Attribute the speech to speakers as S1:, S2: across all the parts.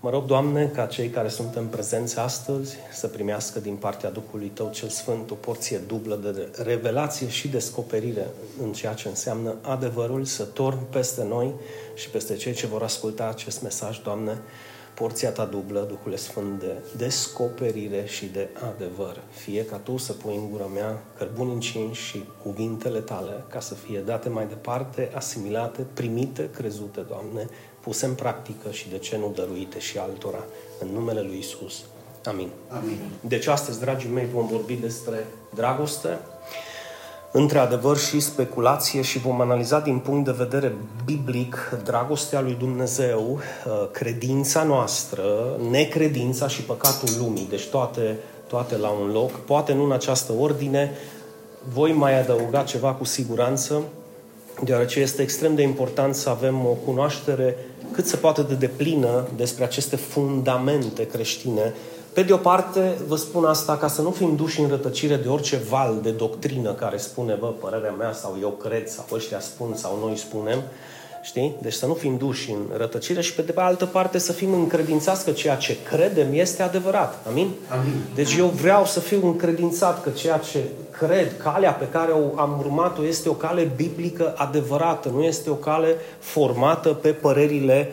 S1: Mă rog, Doamne, ca cei care suntem prezenți astăzi să primească din partea Duhului Tău cel Sfânt o porție dublă de revelație și descoperire în ceea ce înseamnă adevărul, să torn peste noi și peste cei ce vor asculta acest mesaj, Doamne, porția Ta dublă, Duhul Sfânt, de descoperire și de adevăr. Fie ca Tu să pui în gura mea cărbuni încinși și cuvintele Tale, ca să fie date mai departe, asimilate, primite, crezute, Doamne, puse în practică și de ce nu dăruite și altora. În numele Lui Isus. Amin.
S2: Amin.
S1: Deci astăzi, dragii mei, vom vorbi despre dragoste, între adevăr și speculație și vom analiza din punct de vedere biblic dragostea lui Dumnezeu, uh, credința noastră, necredința și păcatul lumii. Deci toate, toate la un loc. Poate nu în această ordine. Voi mai adăuga ceva cu siguranță, deoarece este extrem de important să avem o cunoaștere cât se poate de deplină despre aceste fundamente creștine. Pe de o parte, vă spun asta ca să nu fim duși în rătăcire de orice val de doctrină care spune, bă, părerea mea sau eu cred sau ăștia spun sau noi spunem, Știi? Deci să nu fim duși în rătăcire și pe de altă parte să fim încredințați că ceea ce credem este adevărat. Amin?
S2: Amin.
S1: Deci eu vreau să fiu încredințat că ceea ce cred, calea pe care o am urmat-o este o cale biblică adevărată, nu este o cale formată pe părerile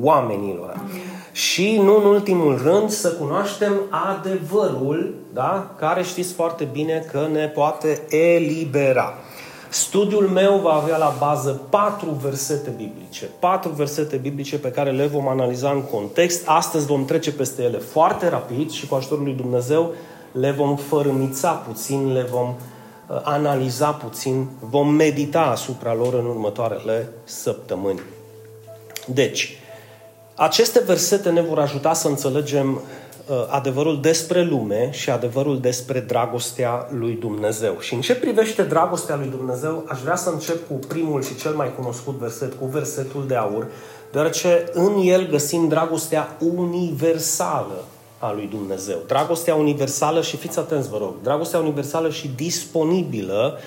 S1: oamenilor. Amin. Și nu în ultimul rând să cunoaștem adevărul, da? care știți foarte bine că ne poate elibera. Studiul meu va avea la bază patru versete biblice. Patru versete biblice pe care le vom analiza în context. Astăzi vom trece peste ele foarte rapid și cu ajutorul lui Dumnezeu le vom fărâmița puțin, le vom uh, analiza puțin, vom medita asupra lor în următoarele săptămâni. Deci, aceste versete ne vor ajuta să înțelegem Uh, adevărul despre lume și adevărul despre dragostea lui Dumnezeu. Și în ce privește dragostea lui Dumnezeu, aș vrea să încep cu primul și cel mai cunoscut verset, cu versetul de aur, deoarece în el găsim dragostea universală a lui Dumnezeu. Dragostea universală și fiți atenți, vă rog, dragostea universală și disponibilă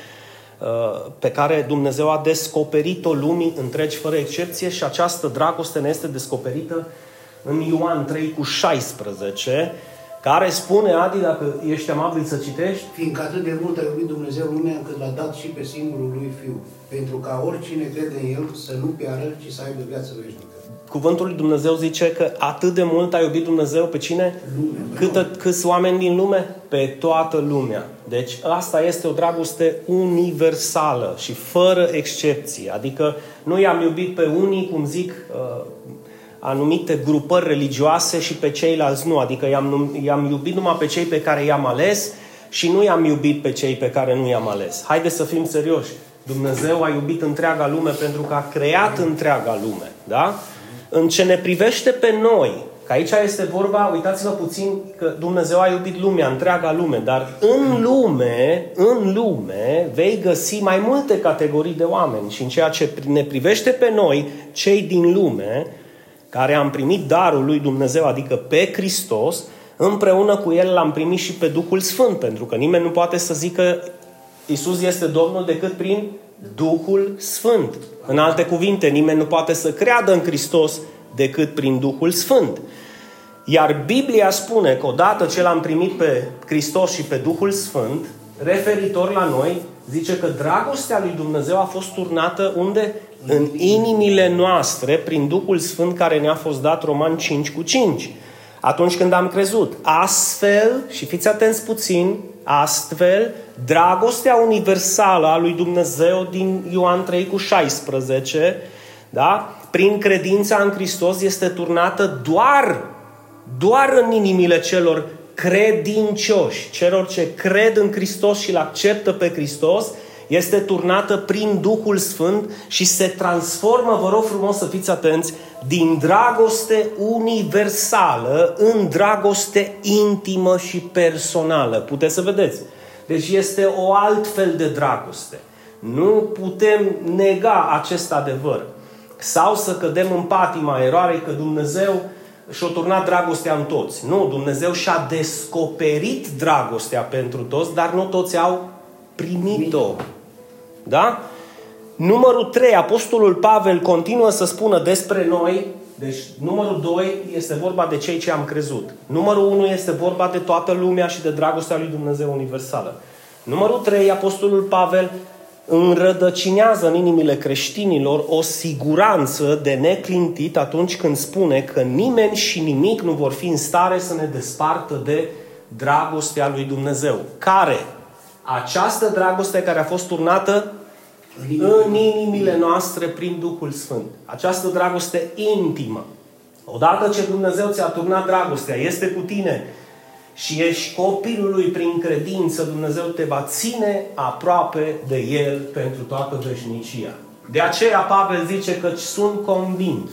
S1: uh, pe care Dumnezeu a descoperit-o lumii întregi fără excepție și această dragoste ne este descoperită în Ioan 3 cu 16, care spune, Adi, dacă ești amabil să citești,
S2: Fiindcă atât de mult a iubit Dumnezeu lumea încât l-a dat și pe singurul lui Fiu, pentru ca oricine crede în El să nu piară, ci să aibă viață veșnică.
S1: Cuvântul lui Dumnezeu zice că atât de mult a iubit Dumnezeu pe cine?
S2: Lume.
S1: Câtă, câți oameni din lume? Pe toată lumea. Deci asta este o dragoste universală și fără excepție. Adică nu i-am iubit pe unii, cum zic, uh, anumite grupări religioase și pe ceilalți nu. Adică i-am, i-am iubit numai pe cei pe care i-am ales și nu i-am iubit pe cei pe care nu i-am ales. Haideți să fim serioși. Dumnezeu a iubit întreaga lume pentru că a creat întreaga lume. Da? În ce ne privește pe noi, că aici este vorba, uitați-vă puțin că Dumnezeu a iubit lumea, întreaga lume, dar în lume, în lume, vei găsi mai multe categorii de oameni și în ceea ce ne privește pe noi, cei din lume, care am primit darul lui Dumnezeu, adică pe Hristos, împreună cu El l-am primit și pe Duhul Sfânt, pentru că nimeni nu poate să zică Isus este Domnul decât prin Duhul Sfânt. În alte cuvinte, nimeni nu poate să creadă în Hristos decât prin Duhul Sfânt. Iar Biblia spune că odată ce l-am primit pe Hristos și pe Duhul Sfânt, referitor la noi, zice că dragostea lui Dumnezeu a fost turnată unde? În inimile noastre, prin Duhul Sfânt care ne-a fost dat Roman 5 cu 5. Atunci când am crezut. Astfel, și fiți atenți puțin, astfel, dragostea universală a lui Dumnezeu din Ioan 3 cu 16, da? prin credința în Hristos este turnată doar, doar în inimile celor credincioși, celor ce cred în Hristos și îl acceptă pe Hristos, este turnată prin Duhul Sfânt și se transformă, vă rog frumos să fiți atenți, din dragoste universală în dragoste intimă și personală. Puteți să vedeți. Deci este o altfel de dragoste. Nu putem nega acest adevăr. Sau să cădem în patima eroarei că Dumnezeu și-a turnat dragostea în toți. Nu, Dumnezeu și-a descoperit dragostea pentru toți, dar nu toți au primit-o. Da? Numărul 3, Apostolul Pavel continuă să spună despre noi, Deci numărul 2 este vorba de cei ce am crezut. Numărul 1 este vorba de toată lumea și de dragostea lui Dumnezeu universală. Numărul 3, Apostolul Pavel înrădăcinează în inimile creștinilor o siguranță de neclintit atunci când spune că nimeni și nimic nu vor fi în stare să ne despartă de dragostea lui Dumnezeu. Care? Această dragoste care a fost turnată în inimile noastre prin Duhul Sfânt. Această dragoste intimă. Odată ce Dumnezeu ți-a turnat dragostea, este cu tine și ești copilul lui prin credință, Dumnezeu te va ține aproape de El pentru toată veșnicia. De aceea Pavel zice că sunt convins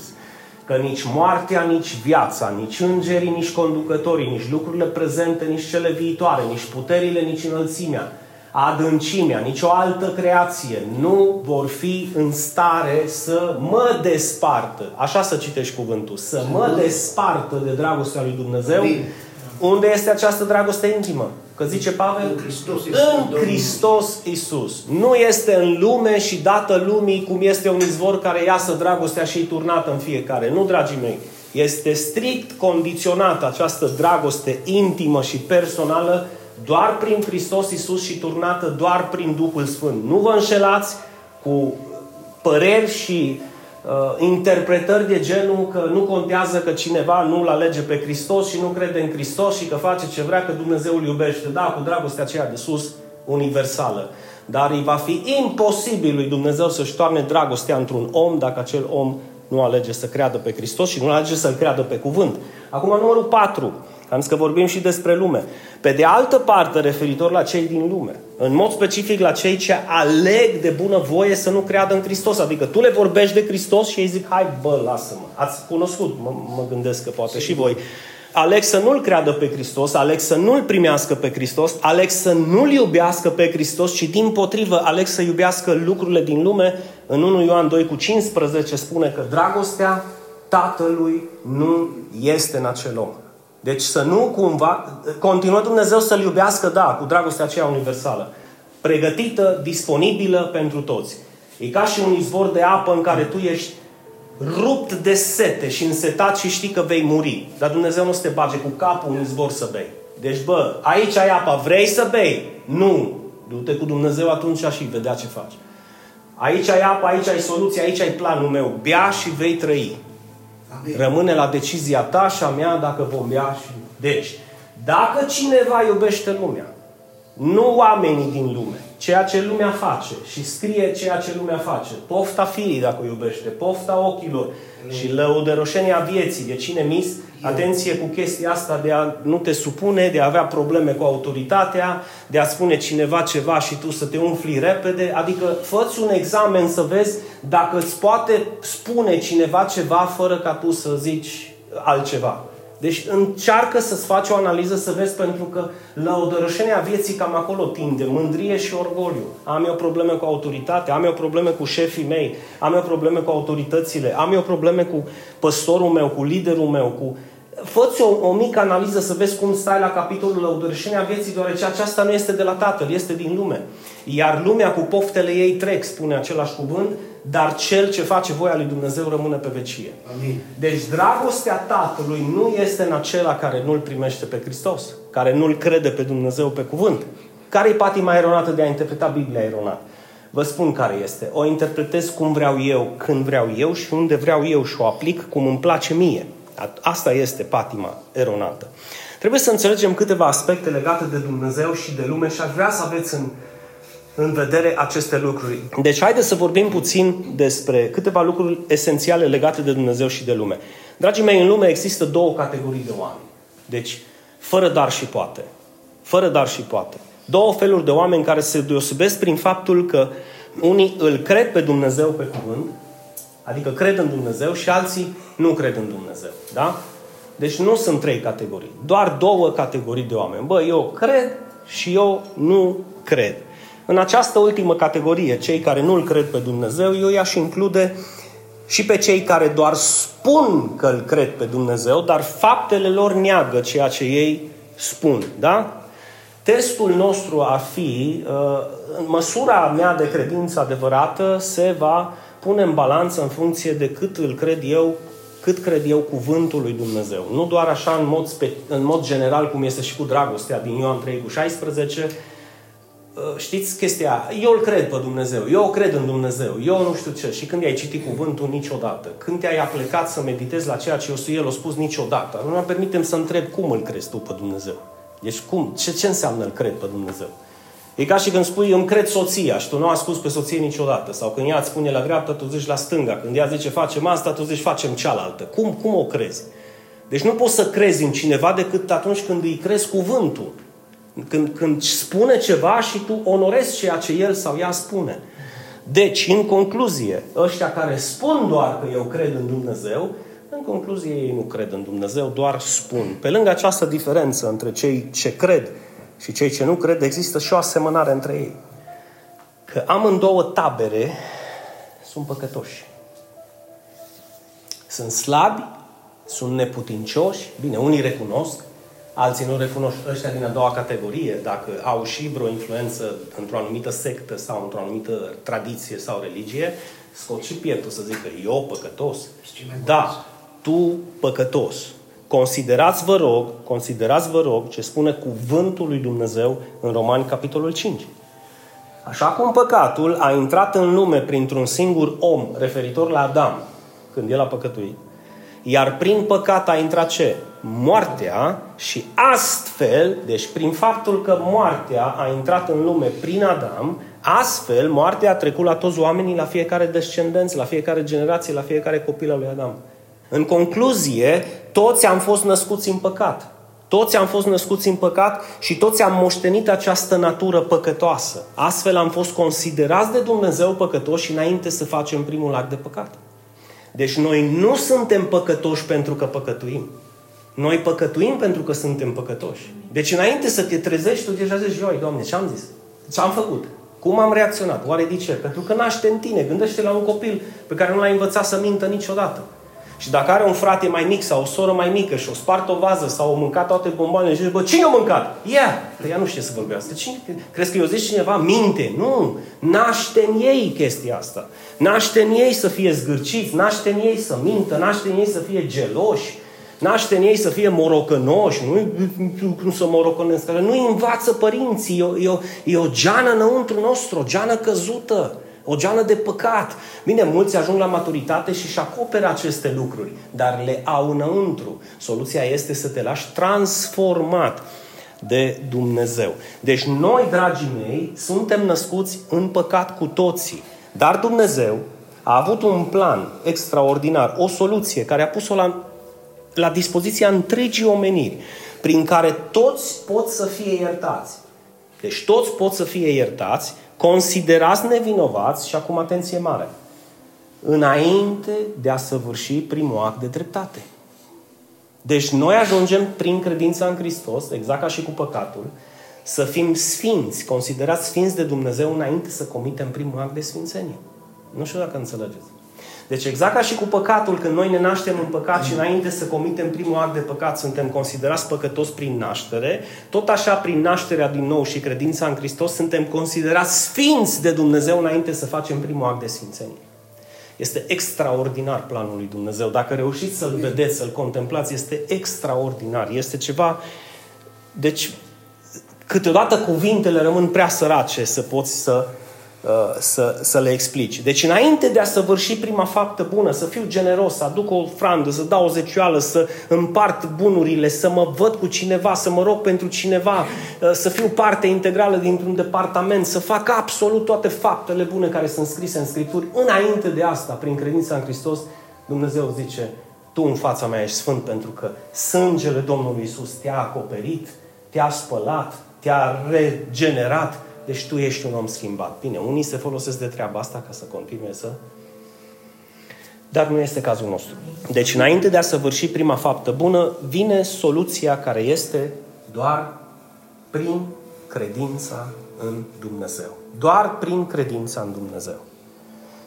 S1: că nici moartea, nici viața, nici îngerii, nici conducătorii, nici lucrurile prezente, nici cele viitoare, nici puterile, nici înălțimea, adâncimea, nicio altă creație nu vor fi în stare să mă despartă. Așa să citești cuvântul. Să mă despartă de dragostea lui Dumnezeu. Unde este această dragoste intimă? Că zice Pavel,
S2: în Hristos Iisus.
S1: în Hristos Iisus. Nu este în lume și dată lumii cum este un izvor care iasă dragostea și turnată în fiecare. Nu, dragii mei. Este strict condiționată această dragoste intimă și personală doar prin Hristos Iisus și turnată doar prin Duhul Sfânt. Nu vă înșelați cu păreri și uh, interpretări de genul că nu contează că cineva nu-L alege pe Hristos și nu crede în Hristos și că face ce vrea, că Dumnezeu îl iubește. Da, cu dragostea aceea de sus, universală. Dar îi va fi imposibil lui Dumnezeu să-și toarne dragostea într-un om dacă acel om nu alege să creadă pe Hristos și nu alege să-L creadă pe cuvânt. Acum numărul 4. Am zis că vorbim și despre lume. Pe de altă parte, referitor la cei din lume, în mod specific la cei ce aleg de bună voie să nu creadă în Hristos. Adică tu le vorbești de Hristos și ei zic, hai bă, lasă-mă. Ați cunoscut, mă, mă gândesc că poate și voi. Aleg să nu-L creadă pe Hristos, aleg să nu-L primească pe Hristos, aleg să nu-L iubească pe Hristos, ci din potrivă aleg să iubească lucrurile din lume. În 1 Ioan 2 cu 15 spune că dragostea Tatălui nu este în acel om. Deci să nu cumva, continuă Dumnezeu să-L iubească, da, cu dragostea aceea universală. Pregătită, disponibilă pentru toți. E ca și un izvor de apă în care tu ești rupt de sete și însetat și știi că vei muri. Dar Dumnezeu nu te bage cu capul un izvor să bei. Deci, bă, aici ai apa, vrei să bei? Nu. Du-te cu Dumnezeu atunci și vedea ce faci. Aici ai apa, aici ai soluție, aici ai planul meu. Bea și vei trăi. Amin. Rămâne la decizia ta și a mea dacă vom bea și... Deci, dacă cineva iubește lumea, nu oamenii din lume, ceea ce lumea face și scrie ceea ce lumea face, pofta firii dacă o iubește, pofta ochilor și lăudăroșenia vieții, de cine mis, atenție cu chestia asta de a nu te supune, de a avea probleme cu autoritatea, de a spune cineva ceva și tu să te umfli repede, adică fă un examen să vezi dacă îți poate spune cineva ceva fără ca tu să zici altceva. Deci încearcă să-ți faci o analiză să vezi pentru că la o dărășenie a vieții cam acolo tinde, mândrie și orgoliu. Am eu probleme cu autoritatea, am eu probleme cu șefii mei, am eu probleme cu autoritățile, am eu probleme cu păstorul meu, cu liderul meu, cu... Fă-ți o, o mică analiză să vezi cum stai la capitolul lăudărășenia vieții, deoarece aceasta nu este de la Tatăl, este din lume. Iar lumea cu poftele ei trec, spune același cuvânt, dar cel ce face voia lui Dumnezeu rămâne pe vecie.
S2: Amin.
S1: Deci dragostea Tatălui nu este în acela care nu-L primește pe Hristos, care nu-L crede pe Dumnezeu pe cuvânt. Care e patima eronată de a interpreta Biblia eronat? Vă spun care este. O interpretez cum vreau eu, când vreau eu și unde vreau eu și o aplic cum îmi place mie. Asta este patima eronată. Trebuie să înțelegem câteva aspecte legate de Dumnezeu și de lume și aș vrea să aveți în în vedere aceste lucruri. Deci haideți să vorbim puțin despre câteva lucruri esențiale legate de Dumnezeu și de lume. Dragii mei, în lume există două categorii de oameni. Deci, fără dar și poate. Fără dar și poate. Două feluri de oameni care se deosebesc prin faptul că unii îl cred pe Dumnezeu pe cuvânt, adică cred în Dumnezeu și alții nu cred în Dumnezeu. Da? Deci nu sunt trei categorii, doar două categorii de oameni. Bă, eu cred și eu nu cred. În această ultimă categorie, cei care nu-L cred pe Dumnezeu, eu i-aș include și pe cei care doar spun că îl cred pe Dumnezeu, dar faptele lor neagă ceea ce ei spun. Da? Testul nostru ar fi, uh, în măsura mea de credință adevărată, se va pune în balanță în funcție de cât îl cred eu cât cred eu cuvântul lui Dumnezeu. Nu doar așa în mod, spe, în mod general, cum este și cu dragostea din Ioan 3 cu 16, uh, știți chestia, eu îl cred pe Dumnezeu, eu o cred în Dumnezeu, eu nu știu ce. Și când ai citit cuvântul, niciodată. Când te-ai aplecat să meditezi la ceea ce El a spus, niciodată. Nu ne permitem să întreb cum îl crezi tu pe Dumnezeu. Deci cum? Ce, ce înseamnă îl cred pe Dumnezeu? E ca și când spui, îmi cred soția și tu nu ai spus pe soție niciodată. Sau când ea îți spune la dreapta, tu zici la stânga. Când ea zice facem asta, tu zici facem cealaltă. Cum, cum o crezi? Deci nu poți să crezi în cineva decât atunci când îi crezi cuvântul. Când, când spune ceva și tu onorezi ceea ce el sau ea spune. Deci, în concluzie, ăștia care spun doar că eu cred în Dumnezeu, în concluzie ei nu cred în Dumnezeu, doar spun. Pe lângă această diferență între cei ce cred și cei ce nu cred, există și o asemănare între ei. Că amândouă tabere sunt păcătoși. Sunt slabi, sunt neputincioși, bine, unii recunosc, alții nu recunosc ăștia din a doua categorie, dacă au și vreo influență într-o anumită sectă sau într-o anumită tradiție sau religie, scot și pieptul să zică, eu păcătos. Da, tu păcătos. Considerați, vă rog, considerați, vă rog, ce spune cuvântul lui Dumnezeu în Romani, capitolul 5. Așa cum păcatul a intrat în lume printr-un singur om, referitor la Adam, când el a păcătuit, iar prin păcat a intrat ce? Moartea și astfel, deci prin faptul că moartea a intrat în lume prin Adam, astfel moartea a trecut la toți oamenii, la fiecare descendență, la fiecare generație, la fiecare copil al lui Adam. În concluzie, toți am fost născuți în păcat. Toți am fost născuți în păcat și toți am moștenit această natură păcătoasă. Astfel am fost considerați de Dumnezeu păcătoși înainte să facem primul act de păcat. Deci noi nu suntem păcătoși pentru că păcătuim. Noi păcătuim pentru că suntem păcătoși. Deci înainte să te trezești, tu deja zici, Ioi, Doamne, ce am zis? Ce am făcut? Cum am reacționat? Oare de ce? Pentru că naște în tine. Gândește la un copil pe care nu l-ai învățat să mintă niciodată. Și dacă are un frate mai mic sau o soră mai mică și o spart o vază sau o mâncat toate bomboanele și zice, bă, cine a mâncat? Ea! Că ea nu știe să vorbească. Cine? Crezi că eu zic cineva? Minte. Nu! Naște în ei chestia asta. Naște în ei să fie zgârciți, naște în ei să mintă, naște în ei să fie geloși, naște în ei să fie morocănoși, nu cum să morocănesc, nu învață părinții, e o, e, o, e o geană înăuntru nostru, o geană căzută. O geană de păcat. Bine, mulți ajung la maturitate și își acoperă aceste lucruri, dar le au înăuntru. Soluția este să te lași transformat de Dumnezeu. Deci noi, dragii mei, suntem născuți în păcat cu toții. Dar Dumnezeu a avut un plan extraordinar, o soluție care a pus-o la, la dispoziția întregii omeniri, prin care toți pot să fie iertați. Deci toți pot să fie iertați considerați nevinovați și acum atenție mare, înainte de a săvârși primul act de dreptate. Deci noi ajungem prin credința în Hristos, exact ca și cu păcatul, să fim sfinți, considerați sfinți de Dumnezeu înainte să comitem primul act de sfințenie. Nu știu dacă înțelegeți. Deci exact ca și cu păcatul, când noi ne naștem în păcat și înainte să comitem primul act de păcat suntem considerați păcătoși prin naștere, tot așa prin nașterea din nou și credința în Hristos suntem considerați sfinți de Dumnezeu înainte să facem primul act de sfințenie. Este extraordinar planul lui Dumnezeu. Dacă reușiți să-l vedeți, să-l contemplați, este extraordinar. Este ceva... Deci, câteodată cuvintele rămân prea sărace să poți să Uh, să, să le explici. Deci înainte de a săvârși prima faptă bună, să fiu generos, să aduc o frandă, să dau o zecioală, să împart bunurile, să mă văd cu cineva, să mă rog pentru cineva, uh, să fiu parte integrală dintr-un departament, să fac absolut toate faptele bune care sunt scrise în Scripturi, înainte de asta, prin credința în Hristos, Dumnezeu zice, tu în fața mea ești sfânt pentru că sângele Domnului Isus te-a acoperit, te-a spălat, te-a regenerat, deci tu ești un om schimbat. Bine, unii se folosesc de treaba asta ca să continue să... Dar nu este cazul nostru. Deci, înainte de a săvârși prima faptă bună, vine soluția care este doar prin credința în Dumnezeu. Doar prin credința în Dumnezeu.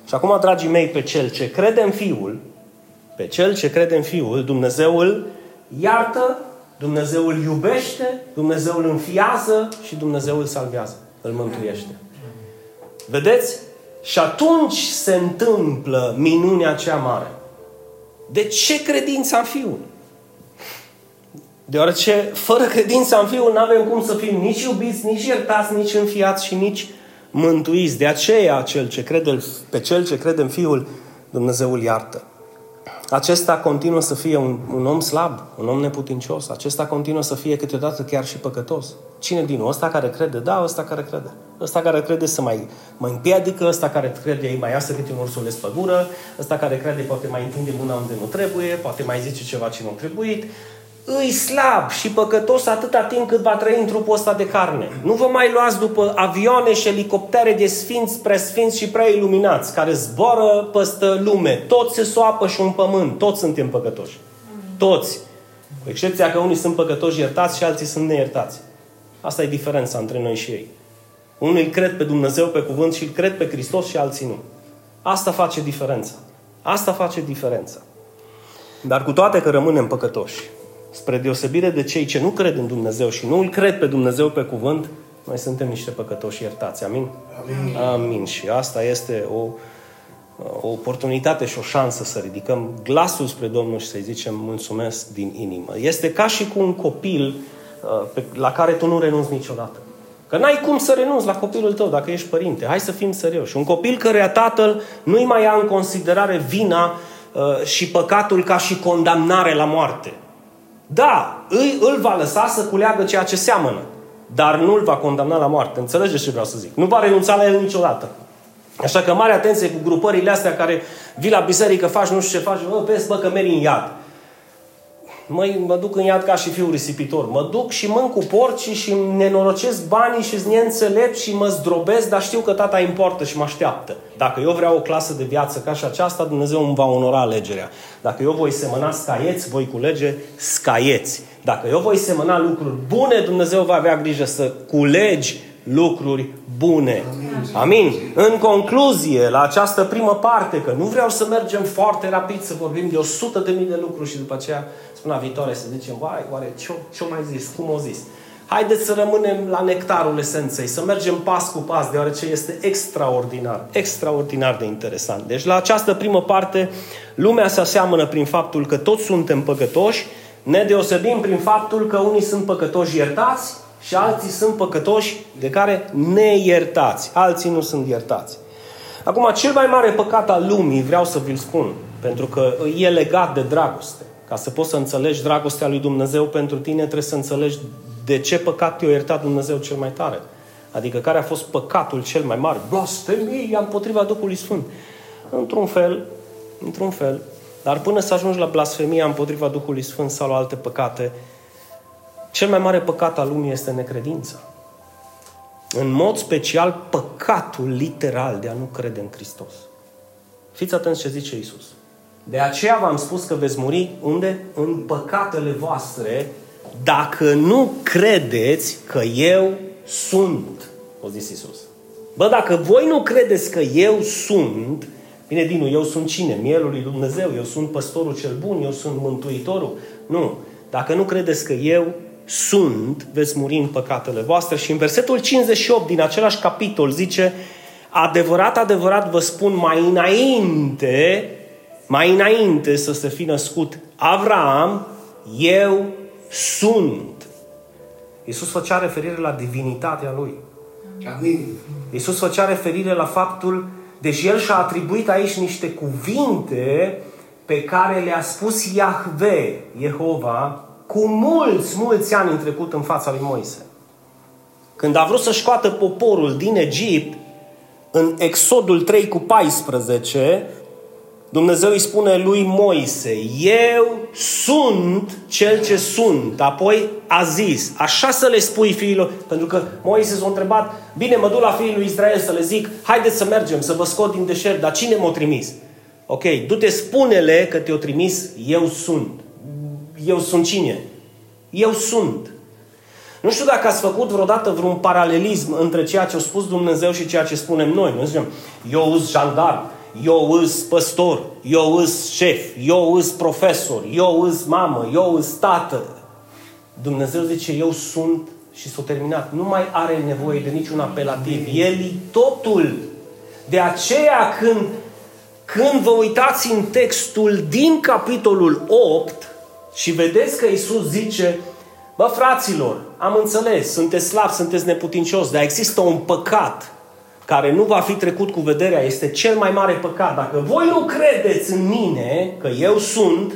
S1: Și acum, dragii mei, pe cel ce crede în Fiul, pe cel ce crede în Fiul, Dumnezeu îl iartă, Dumnezeu îl iubește, Dumnezeu îl înfiază și Dumnezeu îl salvează îl mântuiește. Vedeți? Și atunci se întâmplă minunea cea mare. De ce credința în Fiul? Deoarece fără credința în Fiul nu avem cum să fim nici iubiți, nici iertați, nici înfiați și nici mântuiți. De aceea cel ce crede, pe cel ce crede în Fiul, Dumnezeu îl iartă. Acesta continuă să fie un, un om slab, un om neputincios. Acesta continuă să fie câteodată chiar și păcătos. Cine din ăsta care crede? Da, ăsta care crede. Ăsta care crede să mai, mai împiedică, ăsta care crede ei mai iasă câte un ursuleț pe gură, ăsta care crede poate mai întinde mâna unde nu trebuie, poate mai zice ceva ce nu trebuit, îi slab și păcătos atâta timp cât va trăi în trupul ăsta de carne. Nu vă mai luați după avioane și elicoptere de sfinți, presfinți și prea iluminați, care zboară peste lume. Toți se soapă și un pământ. Toți suntem păcătoși. Toți. Cu excepția că unii sunt păcătoși iertați și alții sunt neiertați. Asta e diferența între noi și ei. Unii cred pe Dumnezeu pe cuvânt și cred pe Hristos și alții nu. Asta face diferența. Asta face diferența. Dar cu toate că rămânem păcătoși, spre deosebire de cei ce nu cred în Dumnezeu și nu îl cred pe Dumnezeu pe cuvânt, noi suntem niște păcătoși iertați. Amin?
S2: Amin.
S1: Amin. Și asta este o, o oportunitate și o șansă să ridicăm glasul spre Domnul și să-i zicem mulțumesc din inimă. Este ca și cu un copil uh, la care tu nu renunți niciodată. Că n-ai cum să renunți la copilul tău dacă ești părinte. Hai să fim serioși. Un copil căreia tatăl nu-i mai ia în considerare vina uh, și păcatul ca și condamnare la moarte. Da, îi, îl va lăsa să culeagă ceea ce seamănă, dar nu îl va condamna la moarte. Înțelegeți ce vreau să zic? Nu va renunța la el niciodată. Așa că mare atenție cu grupările astea care vii la biserică, faci nu știu ce faci, bă, vezi, bă, că meri în iad. Măi, mă duc în iad ca și fiul risipitor. Mă duc și mânc cu porci și nenorocesc banii și sunt neînțelept și mă zdrobesc, dar știu că tata importă și mă așteaptă. Dacă eu vreau o clasă de viață ca și aceasta, Dumnezeu îmi va onora alegerea. Dacă eu voi semăna scaieți, voi culege scaieți. Dacă eu voi semăna lucruri bune, Dumnezeu va avea grijă să culegi lucruri bune. Amin. În concluzie, la această primă parte, că nu vreau să mergem foarte rapid să vorbim de 100 de mii de lucruri și după aceea, spune viitoare, să zicem, vai, oare ce-o mai zis, cum o zis? Haideți să rămânem la nectarul esenței, să mergem pas cu pas, deoarece este extraordinar, extraordinar de interesant. Deci la această primă parte, lumea se aseamănă prin faptul că toți suntem păcătoși, ne deosebim prin faptul că unii sunt păcătoși iertați, și alții sunt păcătoși de care ne iertați. Alții nu sunt iertați. Acum, cel mai mare păcat al lumii, vreau să vi-l spun, pentru că e legat de dragoste. Ca să poți să înțelegi dragostea lui Dumnezeu pentru tine, trebuie să înțelegi de ce păcat te-a iertat Dumnezeu cel mai tare. Adică care a fost păcatul cel mai mare? Blasfemia împotriva Duhului Sfânt. Într-un fel, într-un fel, dar până să ajungi la blasfemia împotriva Duhului Sfânt sau la alte păcate, cel mai mare păcat al lumii este necredința. În mod special, păcatul literal de a nu crede în Hristos. Fiți atenți ce zice Isus. De aceea v-am spus că veți muri unde? În păcatele voastre, dacă nu credeți că eu sunt. O zis Isus. Bă, dacă voi nu credeți că eu sunt, bine, Dinu, eu sunt cine? Mielul lui Dumnezeu, eu sunt păstorul cel bun, eu sunt mântuitorul. Nu. Dacă nu credeți că eu sunt, veți muri în păcatele voastre. Și în versetul 58 din același capitol zice, adevărat, adevărat vă spun mai înainte, mai înainte să se fi născut Avram, eu sunt. Iisus făcea referire la divinitatea lui.
S2: Amin.
S1: Iisus făcea referire la faptul, deci El și-a atribuit aici niște cuvinte pe care le-a spus Iahve, Jehova, cu mulți, mulți ani în trecut în fața lui Moise. Când a vrut să scoată poporul din Egipt, în Exodul 3 cu 14, Dumnezeu îi spune lui Moise, eu sunt cel ce sunt. Apoi a zis, așa să le spui fiilor, pentru că Moise s-a întrebat, bine, mă duc la fiii lui Israel să le zic, haideți să mergem, să vă scot din deșert, dar cine m-a trimis? Ok, du-te, spune-le că te-o trimis, eu sunt eu sunt cine? Eu sunt. Nu știu dacă ați făcut vreodată vreun paralelism între ceea ce a spus Dumnezeu și ceea ce spunem noi. Noi zicem, eu îs jandarm, eu îs păstor, eu îs șef, eu îs profesor, eu îs mamă, eu îs tată. Dumnezeu zice, eu sunt și s-a terminat. Nu mai are nevoie de niciun apelativ. El e totul. De aceea când când vă uitați în textul din capitolul 8 și vedeți că Isus zice, bă fraților, am înțeles, sunteți slabi, sunteți neputincioși, dar există un păcat care nu va fi trecut cu vederea, este cel mai mare păcat. Dacă voi nu credeți în mine, că eu sunt,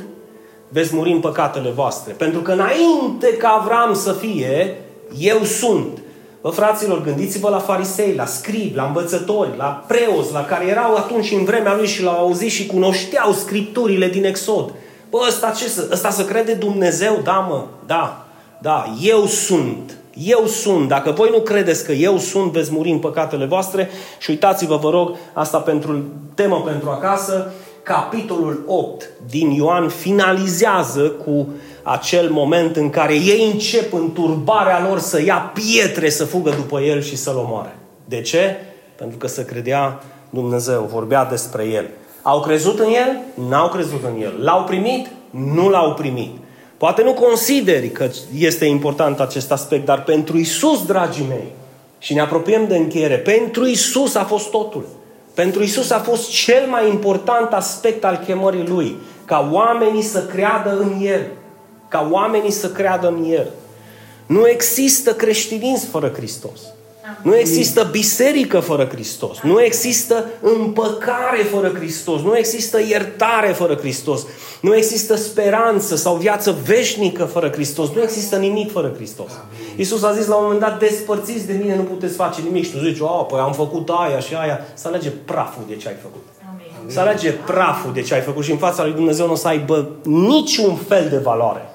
S1: veți muri în păcatele voastre. Pentru că înainte ca Avram să fie, eu sunt. Bă, fraților, gândiți-vă la farisei, la scribi, la învățători, la preoți, la care erau atunci în vremea lui și l-au auzit și cunoșteau scripturile din Exod. Bă, ăsta, ce să, ăsta să crede Dumnezeu? Da, mă, da, da, eu sunt. Eu sunt. Dacă voi nu credeți că eu sunt, veți muri în păcatele voastre. Și uitați-vă, vă rog, asta pentru temă pentru acasă, capitolul 8 din Ioan finalizează cu acel moment în care ei încep în turbarea lor să ia pietre să fugă după el și să-l omoare. De ce? Pentru că să credea Dumnezeu, vorbea despre el. Au crezut în el? N-au crezut în el. L-au primit? Nu l-au primit. Poate nu consideri că este important acest aspect, dar pentru Isus, dragii mei, și ne apropiem de încheiere, pentru Isus a fost totul. Pentru Isus a fost cel mai important aspect al chemării Lui, ca oamenii să creadă în El. Ca oamenii să creadă în El. Nu există creștinism fără Hristos. Nu există biserică fără Hristos. Nu există împăcare fără Hristos. Nu există iertare fără Hristos. Nu există speranță sau viață veșnică fără Hristos. Nu există nimic fără Hristos. Iisus a zis la un moment dat, despărțiți de mine, nu puteți face nimic. Și tu zici, oh, păi am făcut aia și aia. Să alege praful de ce ai făcut. Să alege praful de ce ai făcut și în fața lui Dumnezeu nu o să aibă niciun fel de valoare.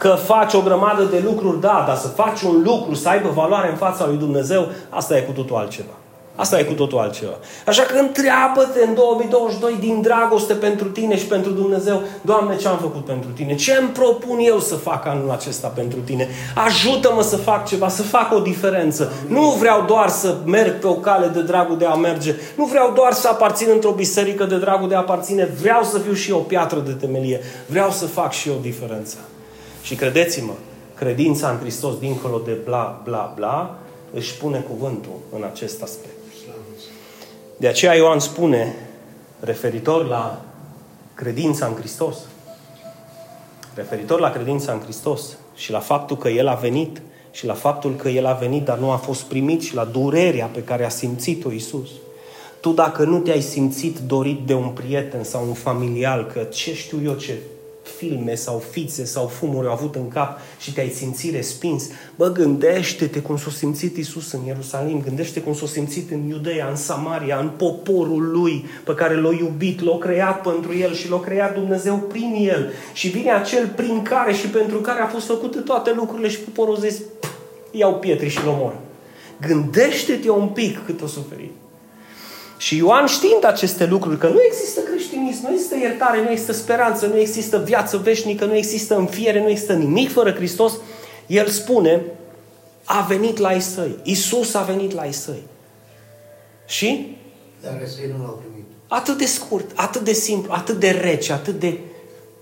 S1: Că faci o grămadă de lucruri, da, dar să faci un lucru, să aibă valoare în fața lui Dumnezeu, asta e cu totul altceva. Asta e cu totul altceva. Așa că întreabă-te în 2022 din dragoste pentru tine și pentru Dumnezeu, Doamne, ce am făcut pentru tine? Ce îmi propun eu să fac anul acesta pentru tine? Ajută-mă să fac ceva, să fac o diferență. Nu vreau doar să merg pe o cale de dragul de a merge. Nu vreau doar să aparțin într-o biserică de dragul de a aparține. Vreau să fiu și o piatră de temelie. Vreau să fac și o diferență. Și credeți-mă, credința în Hristos, dincolo de bla, bla, bla, își pune cuvântul în acest aspect. De aceea Ioan spune, referitor la credința în Hristos, referitor la credința în Hristos și la faptul că El a venit și la faptul că El a venit, dar nu a fost primit și la durerea pe care a simțit-o Iisus. Tu dacă nu te-ai simțit dorit de un prieten sau un familial, că ce știu eu ce filme sau fițe sau fumuri au avut în cap și te-ai simțit respins, bă, gândește-te cum s-a simțit Isus în Ierusalim, gândește cum s-a simțit în Iudeea, în Samaria, în poporul lui pe care l-a iubit, l-a creat pentru el și l-a creat Dumnezeu prin el. Și vine acel prin care și pentru care a fost făcute toate lucrurile și poporul zice, iau pietri și l omor. Gândește-te un pic cât o suferit. Și Ioan știind aceste lucruri, că nu există creștinism, nu există iertare, nu există speranță, nu există viață veșnică, nu există înfiere, nu există nimic fără Hristos, el spune, a venit la ei săi. Iisus a venit la ei săi. Și?
S2: Dar ei nu l-au primit.
S1: Atât de scurt, atât de simplu, atât de rece, atât de...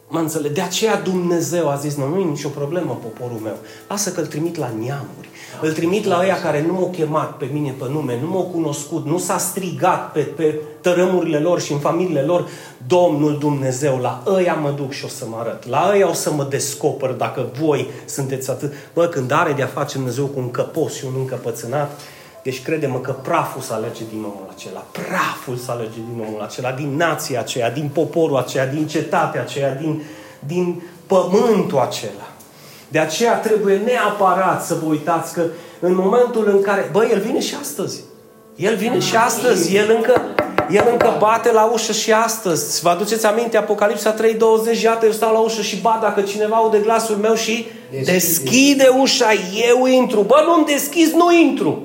S1: Mă înțeleg. De aceea Dumnezeu a zis, nu, nu e nicio problemă poporul meu. Lasă că îl trimit la neamuri. Îl trimit la ăia care nu m-au chemat pe mine pe nume, nu m-au cunoscut, nu s-a strigat pe, pe tărâmurile lor și în familiile lor, Domnul Dumnezeu, la ăia mă duc și o să mă arăt. La ăia o să mă descoper dacă voi sunteți atât. Bă, când are de-a face Dumnezeu cu un căpos și un încăpățânat, deci crede-mă că praful să alege din omul acela, praful să alege din omul acela, din nația aceea, din poporul aceea, din cetatea aceea, din, din pământul acela. De aceea trebuie neapărat să vă uitați că în momentul în care... Bă, El vine și astăzi. El vine și astăzi. El încă, el încă bate la ușă și astăzi. Vă aduceți aminte Apocalipsa 3.20? Iată, eu stau la ușă și bat dacă cineva aude glasul meu și deschide, deschide ușa, eu intru. Bă, nu-mi deschizi, nu intru.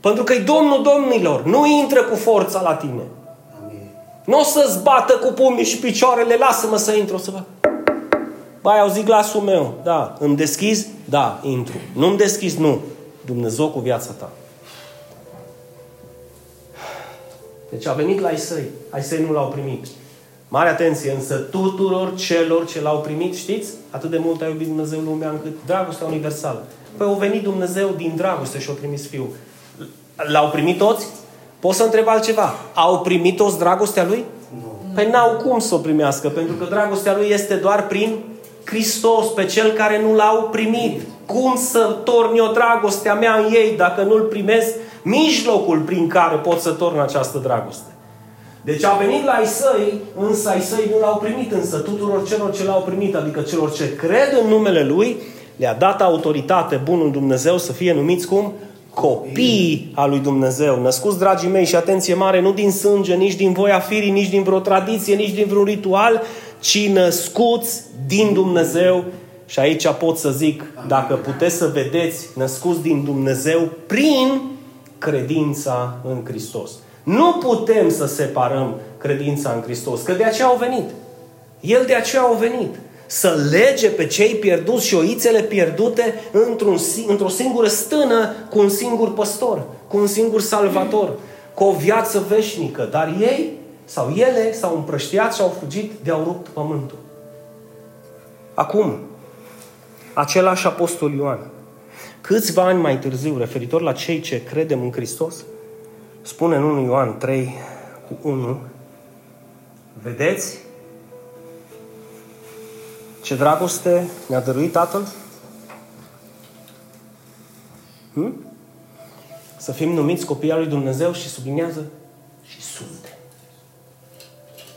S1: Pentru că e Domnul Domnilor. Nu intră cu forța la tine. Nu o să-ți bată cu pumnii și picioarele, lasă-mă să intru, o să văd. Bai, auzi glasul meu. Da. Îmi deschizi? Da, intru. Nu-mi deschizi? Nu. Dumnezeu cu viața ta. Deci a venit la Isai. Isai nu l-au primit. Mare atenție, însă tuturor celor ce l-au primit, știți? Atât de mult a iubit Dumnezeu lumea încât dragostea universală. Păi au venit Dumnezeu din dragoste și au trimis Fiul. L-au primit toți? Pot să întreb altceva. Au primit toți dragostea lui?
S2: Nu.
S1: Păi n-au cum să o primească, pentru că dragostea lui este doar prin Hristos, pe cel care nu l-au primit. Cum să torn eu dragostea mea în ei dacă nu-l primesc mijlocul prin care pot să torn această dragoste? Deci a venit la ai săi, însă ai săi nu l-au primit, însă tuturor celor ce l-au primit, adică celor ce cred în numele Lui, le-a dat autoritate bunul Dumnezeu să fie numiți cum? Copii al lui Dumnezeu, născuți, dragii mei, și atenție mare, nu din sânge, nici din voia firii, nici din vreo tradiție, nici din vreun ritual, ci născuți din Dumnezeu. Și aici pot să zic, dacă puteți să vedeți, născuți din Dumnezeu prin credința în Hristos. Nu putem să separăm credința în Hristos, că de aceea au venit. El de aceea au venit. Să lege pe cei pierduți și oițele pierdute într-un, într-o singură stână cu un singur păstor, cu un singur salvator, cu o viață veșnică. Dar ei sau ele s-au împrăștiat și au fugit de au rupt pământul. Acum, același apostol Ioan, câțiva ani mai târziu, referitor la cei ce credem în Hristos, spune în 1 Ioan 3 cu 1, vedeți ce dragoste ne-a dăruit Tatăl? Hm? Să fim numiți copii al lui Dumnezeu și sublinează și suntem.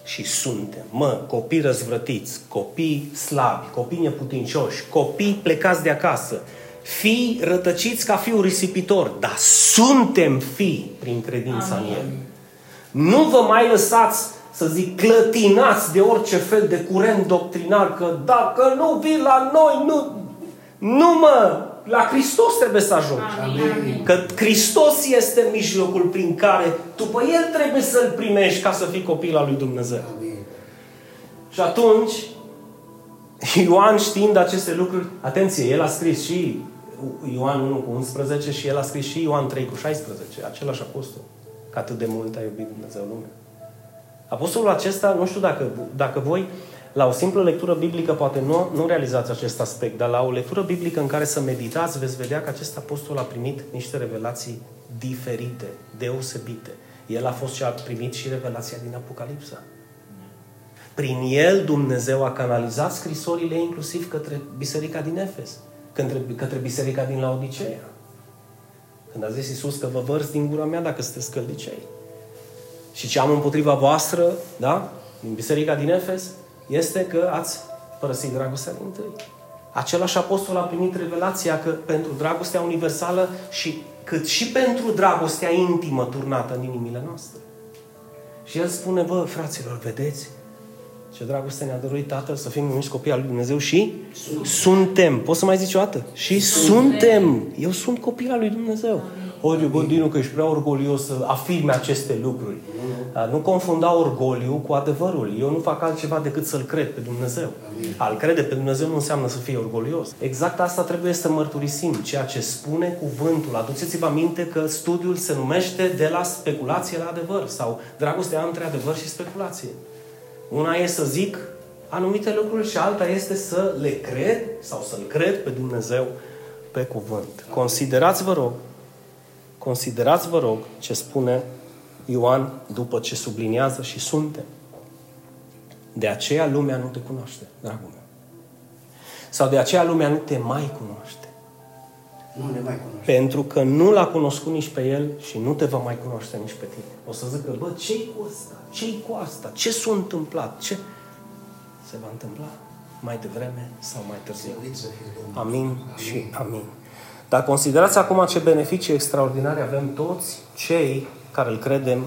S1: Și suntem. Mă, copii răzvrătiți, copii slabi, copii neputincioși, copii plecați de acasă, fii rătăciți ca fiul risipitor, dar suntem fii prin credința Amin. în El. Nu vă mai lăsați să zic, clătinați de orice fel de curent doctrinar, că dacă nu vii la noi, nu, nu mă, la Hristos trebuie să ajungi. Amin. Că Hristos este mijlocul prin care după El trebuie să-L primești ca să fii copil al lui Dumnezeu. Amin. Și atunci, Ioan știind aceste lucruri, atenție, el a scris și Ioan 1 cu 11 și el a scris și Ioan 3 cu 16, același apostol, că atât de mult a iubit Dumnezeu lumea. Apostolul acesta, nu știu dacă, dacă voi, la o simplă lectură biblică, poate nu, nu realizați acest aspect, dar la o lectură biblică în care să meditați, veți vedea că acest apostol a primit niște revelații diferite, deosebite. El a fost și a primit și revelația din Apocalipsa. Prin el Dumnezeu a canalizat scrisorile inclusiv către biserica din Efes, către, către biserica din Laodicea. Când a zis Iisus că vă vărs din gura mea dacă sunteți căldicei. Și ce am împotriva voastră, da, din biserica din Efes, este că ați părăsit dragostea din tâi. Același apostol a primit revelația că pentru dragostea universală și cât și pentru dragostea intimă turnată în inimile noastre. Și el spune, bă, fraților, vedeți ce dragoste ne-a dăruit Tatăl să fim numiți copii al lui Dumnezeu și suntem. suntem. Poți să mai zici o dată? Și suntem. suntem. Eu sunt copil al lui Dumnezeu. Amin. Ori Gordinu că ești prea orgolios să afirme aceste lucruri. Mm. Nu confunda orgoliu cu adevărul. Eu nu fac altceva decât să-L cred pe Dumnezeu. Amin. Al crede pe Dumnezeu nu înseamnă să fie orgolios. Exact asta trebuie să mărturisim, ceea ce spune cuvântul. Aduceți-vă aminte că studiul se numește de la speculație la adevăr sau dragostea între adevăr și speculație. Una e să zic anumite lucruri și alta este să le cred sau să-L cred pe Dumnezeu pe cuvânt. Considerați, vă rog, Considerați, vă rog, ce spune Ioan după ce subliniază și suntem. De aceea lumea nu te cunoaște, dragul meu. Sau de aceea lumea nu te mai cunoaște.
S2: Nu ne mai cunoaște.
S1: Pentru că nu l-a cunoscut nici pe el și nu te va mai cunoaște nici pe tine. O să zică, bă, ce-i cu asta? Ce-i cu asta? Ce s-a întâmplat? Ce se va întâmpla mai devreme sau mai târziu? Amin și amin. Dar considerați acum ce beneficii extraordinare avem toți cei care îl credem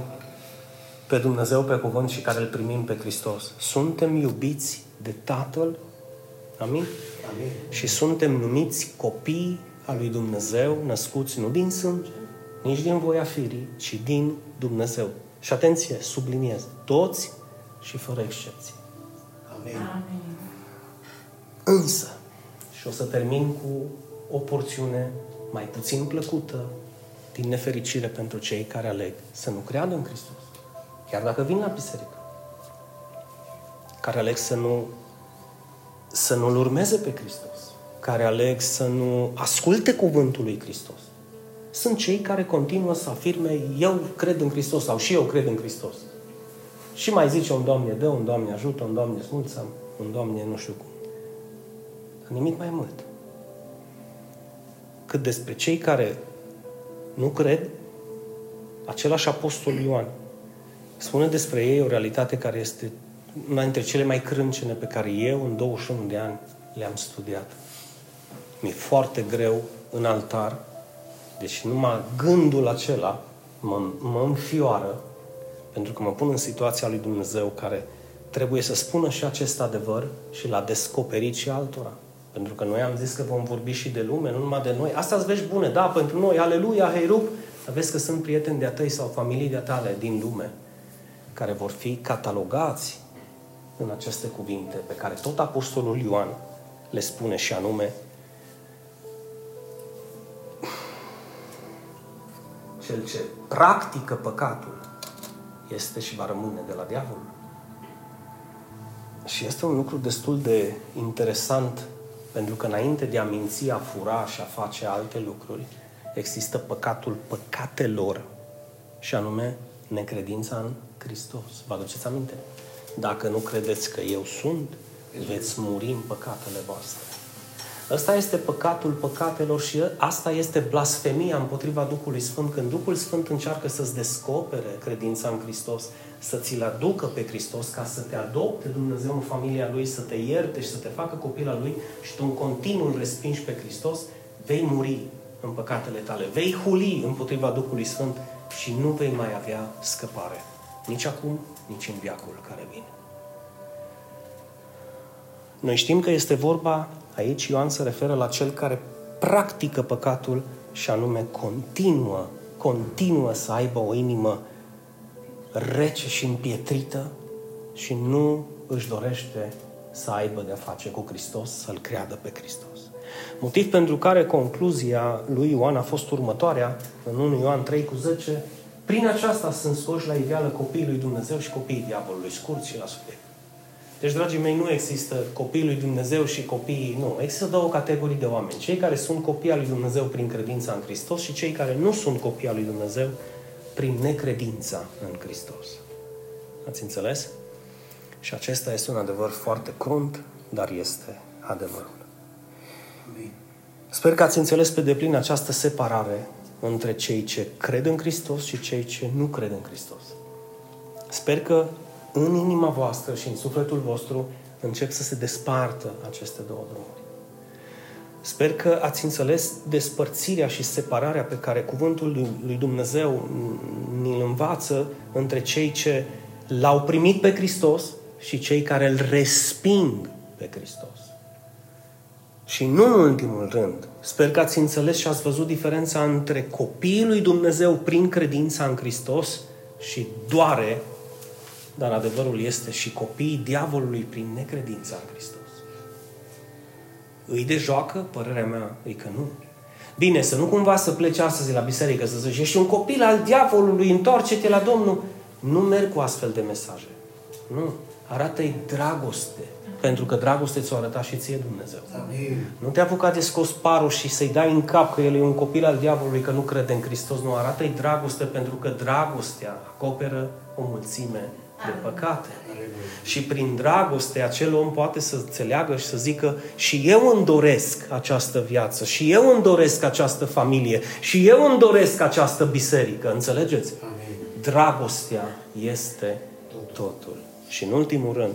S1: pe Dumnezeu pe cuvânt și care îl primim pe Hristos. Suntem iubiți de Tatăl, amin? amin. Și suntem numiți copii al lui Dumnezeu, născuți nu din sânge, nici din voia firii, ci din Dumnezeu. Și atenție, subliniez, toți și fără excepție.
S2: Amin. amin.
S1: Însă, și o să termin cu o porțiune mai puțin plăcută din nefericire pentru cei care aleg să nu creadă în Hristos. Chiar dacă vin la biserică. Care aleg să nu să nu-L urmeze pe Hristos. Care aleg să nu asculte cuvântul lui Hristos. sunt cei care continuă să afirme eu cred în Hristos sau și eu cred în Hristos. Și mai zice un Doamne dă, un Doamne ajută, un Doamne smulță, un Doamne nu știu cum. Dar nimic mai mult. Cât despre cei care nu cred, același apostol Ioan spune despre ei o realitate care este una dintre cele mai crâncene pe care eu în 21 de ani le-am studiat. Mi-e foarte greu în altar, deci numai gândul acela mă, mă înfioară, pentru că mă pun în situația lui Dumnezeu care trebuie să spună și acest adevăr și l-a descoperit și altora. Pentru că noi am zis că vom vorbi și de lume, nu numai de noi. Asta îți vești bune, da, pentru noi, aleluia, hei rup, să vezi că sunt prieteni de-a tăi sau familii de-a tale din lume care vor fi catalogați în aceste cuvinte pe care tot Apostolul Ioan le spune și anume cel ce practică păcatul este și va rămâne de la diavol. Și este un lucru destul de interesant pentru că înainte de a minți, a fura și a face alte lucruri, există păcatul păcatelor și anume necredința în Hristos. Vă aduceți aminte? Dacă nu credeți că eu sunt, veți muri în păcatele voastre. Ăsta este păcatul păcatelor și asta este blasfemia împotriva Duhului Sfânt. Când Duhul Sfânt încearcă să-ți descopere credința în Hristos, să ți-l aducă pe Hristos ca să te adopte Dumnezeu în familia Lui, să te ierte și să te facă copil al Lui și tu în continuu îl respingi pe Hristos, vei muri în păcatele tale, vei huli împotriva Duhului Sfânt și nu vei mai avea scăpare. Nici acum, nici în viacul care vine. Noi știm că este vorba, aici Ioan se referă la cel care practică păcatul și anume continuă, continuă să aibă o inimă rece și împietrită și nu își dorește să aibă de-a face cu Hristos, să-L creadă pe Hristos. Motiv pentru care concluzia lui Ioan a fost următoarea, în 1 Ioan 3 cu 10, prin aceasta sunt scoși la iveală copiii lui Dumnezeu și copiii diavolului, scurt și la subiect. Deci, dragii mei, nu există copiii lui Dumnezeu și copiii... Nu, există două categorii de oameni. Cei care sunt copii al lui Dumnezeu prin credința în Hristos și cei care nu sunt copii al lui Dumnezeu prin necredința în Hristos. Ați înțeles? Și acesta este un adevăr foarte crunt, dar este adevărul. Sper că ați înțeles pe deplin această separare între cei ce cred în Hristos și cei ce nu cred în Hristos. Sper că în inima voastră și în sufletul vostru încep să se despartă aceste două drumuri. Sper că ați înțeles despărțirea și separarea pe care cuvântul lui Dumnezeu ni-l învață între cei ce l-au primit pe Hristos și cei care îl resping pe Hristos. Și nu în ultimul rând, sper că ați înțeles și ați văzut diferența între copiii lui Dumnezeu prin credința în Hristos și doare, dar adevărul este și copiii diavolului prin necredința în Hristos. Îi de joacă? Părerea mea e că nu. Bine, să nu cumva să pleci astăzi la biserică, să zici, ești un copil al diavolului, întoarce-te la Domnul. Nu merg cu astfel de mesaje. Nu. Arată-i dragoste. Pentru că dragoste ți-o arăta și ție Dumnezeu. Amin. Nu te apuca de scos parul și să-i dai în cap că el e un copil al diavolului, că nu crede în Hristos. Nu, arată-i dragoste pentru că dragostea acoperă o mulțime de păcate. Și prin dragoste acel om poate să înțeleagă și să zică și eu îmi doresc această viață, și eu îmi doresc această familie, și eu îmi doresc această biserică. Înțelegeți? Amin. Dragostea este totul. Și în ultimul rând,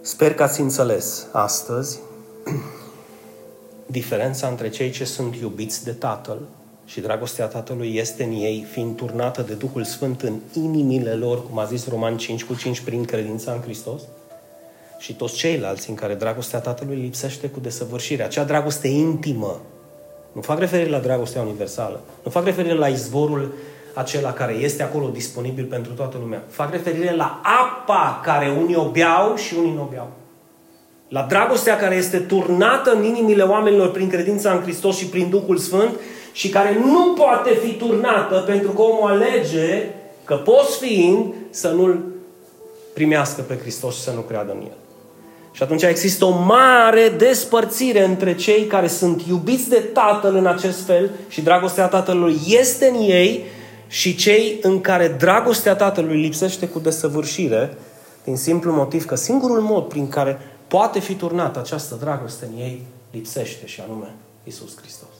S1: sper că ați înțeles astăzi diferența între cei ce sunt iubiți de Tatăl și dragostea Tatălui este în ei, fiind turnată de Duhul Sfânt în inimile lor, cum a zis Roman 5 cu 5, prin credința în Hristos, și toți ceilalți în care dragostea Tatălui lipsește cu desăvârșire. Acea dragoste intimă. Nu fac referire la dragostea universală. Nu fac referire la izvorul acela care este acolo disponibil pentru toată lumea. Fac referire la apa care unii o beau și unii nu o beau. La dragostea care este turnată în inimile oamenilor prin credința în Hristos și prin Duhul Sfânt și care nu poate fi turnată pentru că omul alege că poți fiind să nu-L primească pe Hristos și să nu creadă în El. Și atunci există o mare despărțire între cei care sunt iubiți de Tatăl în acest fel și dragostea Tatălui este în ei și cei în care dragostea Tatălui lipsește cu desăvârșire din simplu motiv că singurul mod prin care poate fi turnată această dragoste în ei lipsește și anume Isus Hristos.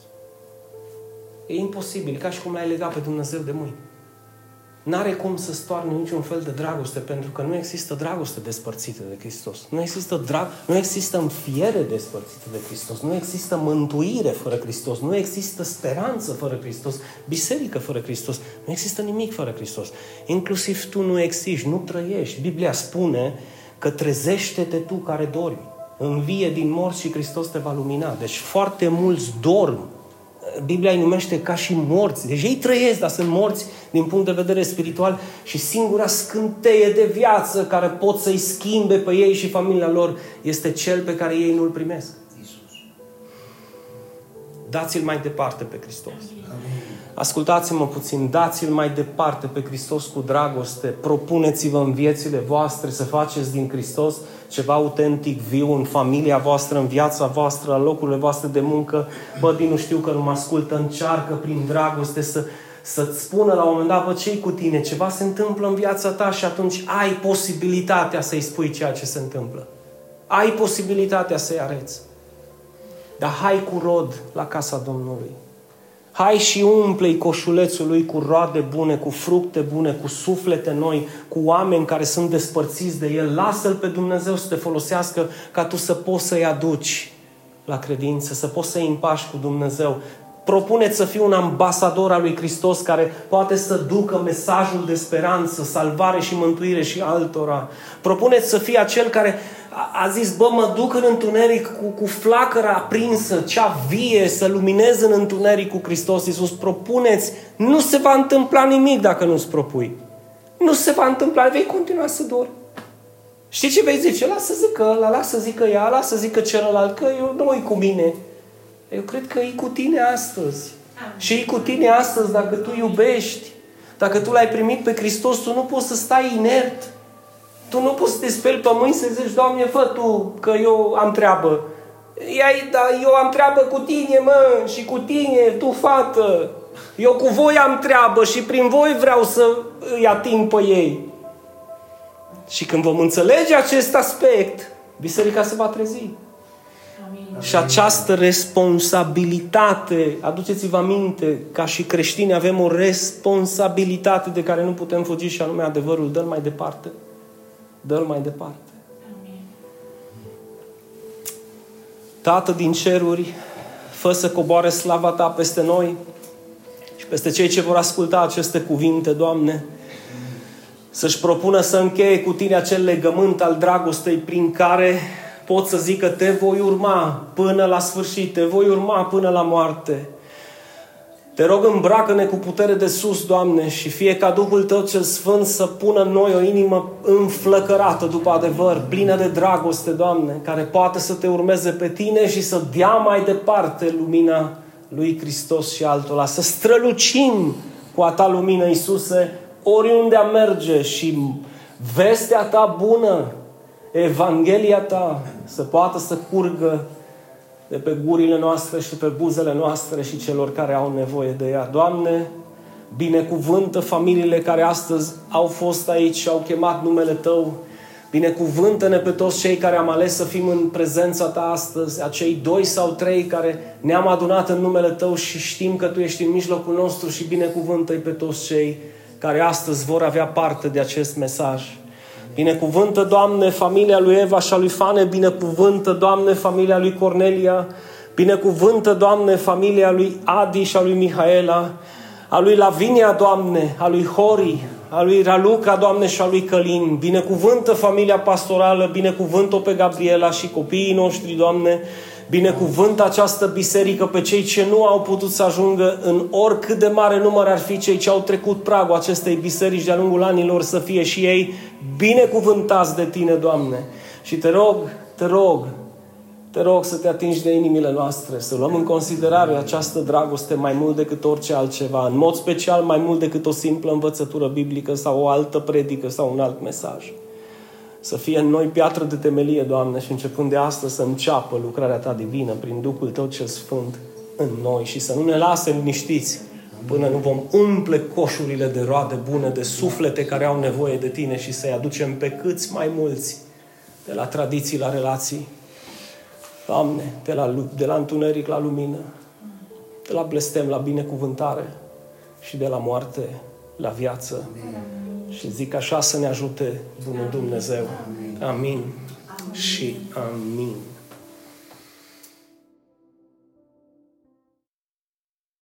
S1: E imposibil, ca și cum l-ai legat pe Dumnezeu de mâini. N-are cum să stoarne niciun fel de dragoste, pentru că nu există dragoste despărțită de Hristos. Nu există, drag, nu există înfiere despărțită de Hristos. Nu există mântuire fără Hristos. Nu există speranță fără Hristos. Biserică fără Hristos. Nu există nimic fără Hristos. Inclusiv tu nu existi, nu trăiești. Biblia spune că trezește-te tu care dormi. Învie din morți și Hristos te va lumina. Deci foarte mulți dorm Biblia îi numește ca și morți. Deci ei trăiesc, dar sunt morți din punct de vedere spiritual și singura scânteie de viață care pot să-i schimbe pe ei și familia lor este cel pe care ei nu-l primesc. Dați-l mai departe pe Hristos. Ascultați-mă puțin, dați-l mai departe pe Hristos cu dragoste, propuneți-vă în viețile voastre să faceți din Hristos ceva autentic, viu în familia voastră, în viața voastră, la locurile voastre de muncă. Bă, din nu știu că nu mă ascultă, încearcă prin dragoste să, să-ți spună la un moment dat, bă, ce cu tine? Ceva se întâmplă în viața ta și atunci ai posibilitatea să-i spui ceea ce se întâmplă. Ai posibilitatea să-i arăți. Dar hai cu rod la casa Domnului. Hai și umple coșulețul lui cu roade bune, cu fructe bune, cu suflete noi, cu oameni care sunt despărțiți de el. Lasă-l pe Dumnezeu să te folosească ca tu să poți să-i aduci la credință, să poți să-i împași cu Dumnezeu. Propuneți să fii un ambasador al lui Hristos care poate să ducă mesajul de speranță, salvare și mântuire și altora. Propuneți să fii acel care a zis, bă, mă duc în întuneric cu, cu flacăra aprinsă, cea vie, să luminez în întuneric cu Hristos Iisus. Propuneți, nu se va întâmpla nimic dacă nu-ți propui. Nu se va întâmpla, vei continua să dormi. Știi ce vei zice? Lasă să zică ăla, lasă să zică ea, lasă să zică celălalt, că eu nu cu mine. Eu cred că e cu tine astăzi. Și e cu tine astăzi dacă tu iubești. Dacă tu l-ai primit pe Hristos, tu nu poți să stai inert. Tu nu poți să te speli pe mâini să zici, Doamne, fă Tu, că eu am treabă. Ia, da, eu am treabă cu tine, mă, și cu tine, tu, fată. Eu cu voi am treabă și prin voi vreau să îi ating pe ei. Și când vom înțelege acest aspect, biserica se va trezi. Amin. Și această responsabilitate, aduceți-vă aminte, ca și creștini avem o responsabilitate de care nu putem fugi și anume adevărul, dă mai departe dă-l mai departe. Tată din ceruri, fă să coboare slava Ta peste noi și peste cei ce vor asculta aceste cuvinte, Doamne, să-și propună să încheie cu Tine acel legământ al dragostei prin care pot să zic că Te voi urma până la sfârșit, Te voi urma până la moarte. Te rog, îmbracă-ne cu putere de sus, Doamne, și fie ca Duhul Tău cel Sfânt să pună în noi o inimă înflăcărată după adevăr, plină de dragoste, Doamne, care poate să Te urmeze pe Tine și să dea mai departe lumina lui Hristos și altora. Să strălucim cu a Ta lumină, Iisuse, oriunde a merge și vestea Ta bună, Evanghelia Ta, să poată să curgă de pe gurile noastre și pe buzele noastre și celor care au nevoie de ea. Doamne, binecuvântă familiile care astăzi au fost aici și au chemat numele Tău. Binecuvântă-ne pe toți cei care am ales să fim în prezența Ta astăzi, acei doi sau trei care ne-am adunat în numele Tău și știm că Tu ești în mijlocul nostru și binecuvântă-i pe toți cei care astăzi vor avea parte de acest mesaj. Binecuvântă, Doamne, familia lui Eva și a lui Fane, binecuvântă, Doamne, familia lui Cornelia, binecuvântă, Doamne, familia lui Adi și a lui Mihaela, a lui Lavinia, Doamne, a lui Hori, a lui Raluca, Doamne, și a lui Călin. Binecuvântă familia pastorală, binecuvântă-o pe Gabriela și copiii noștri, Doamne, Binecuvânt această biserică pe cei ce nu au putut să ajungă în oricât de mare număr ar fi cei ce au trecut pragul acestei biserici de-a lungul anilor să fie și ei binecuvântați de Tine, Doamne. Și te rog, te rog, te rog să te atingi de inimile noastre, să luăm în considerare această dragoste mai mult decât orice altceva, în mod special mai mult decât o simplă învățătură biblică sau o altă predică sau un alt mesaj. Să fie în noi piatră de temelie, Doamne, și începând de astăzi să înceapă lucrarea Ta divină prin Duhul Tău cel Sfânt în noi și să nu ne lase liniștiți până nu vom umple coșurile de roade bune, de suflete care au nevoie de Tine și să-i aducem pe câți mai mulți de la tradiții la relații. Doamne, de la, de la întuneric la lumină, de la blestem la binecuvântare și de la moarte la viață. Amin. Și zic așa să ne ajute Bunul Dumnezeu. Amin. amin. Și amin.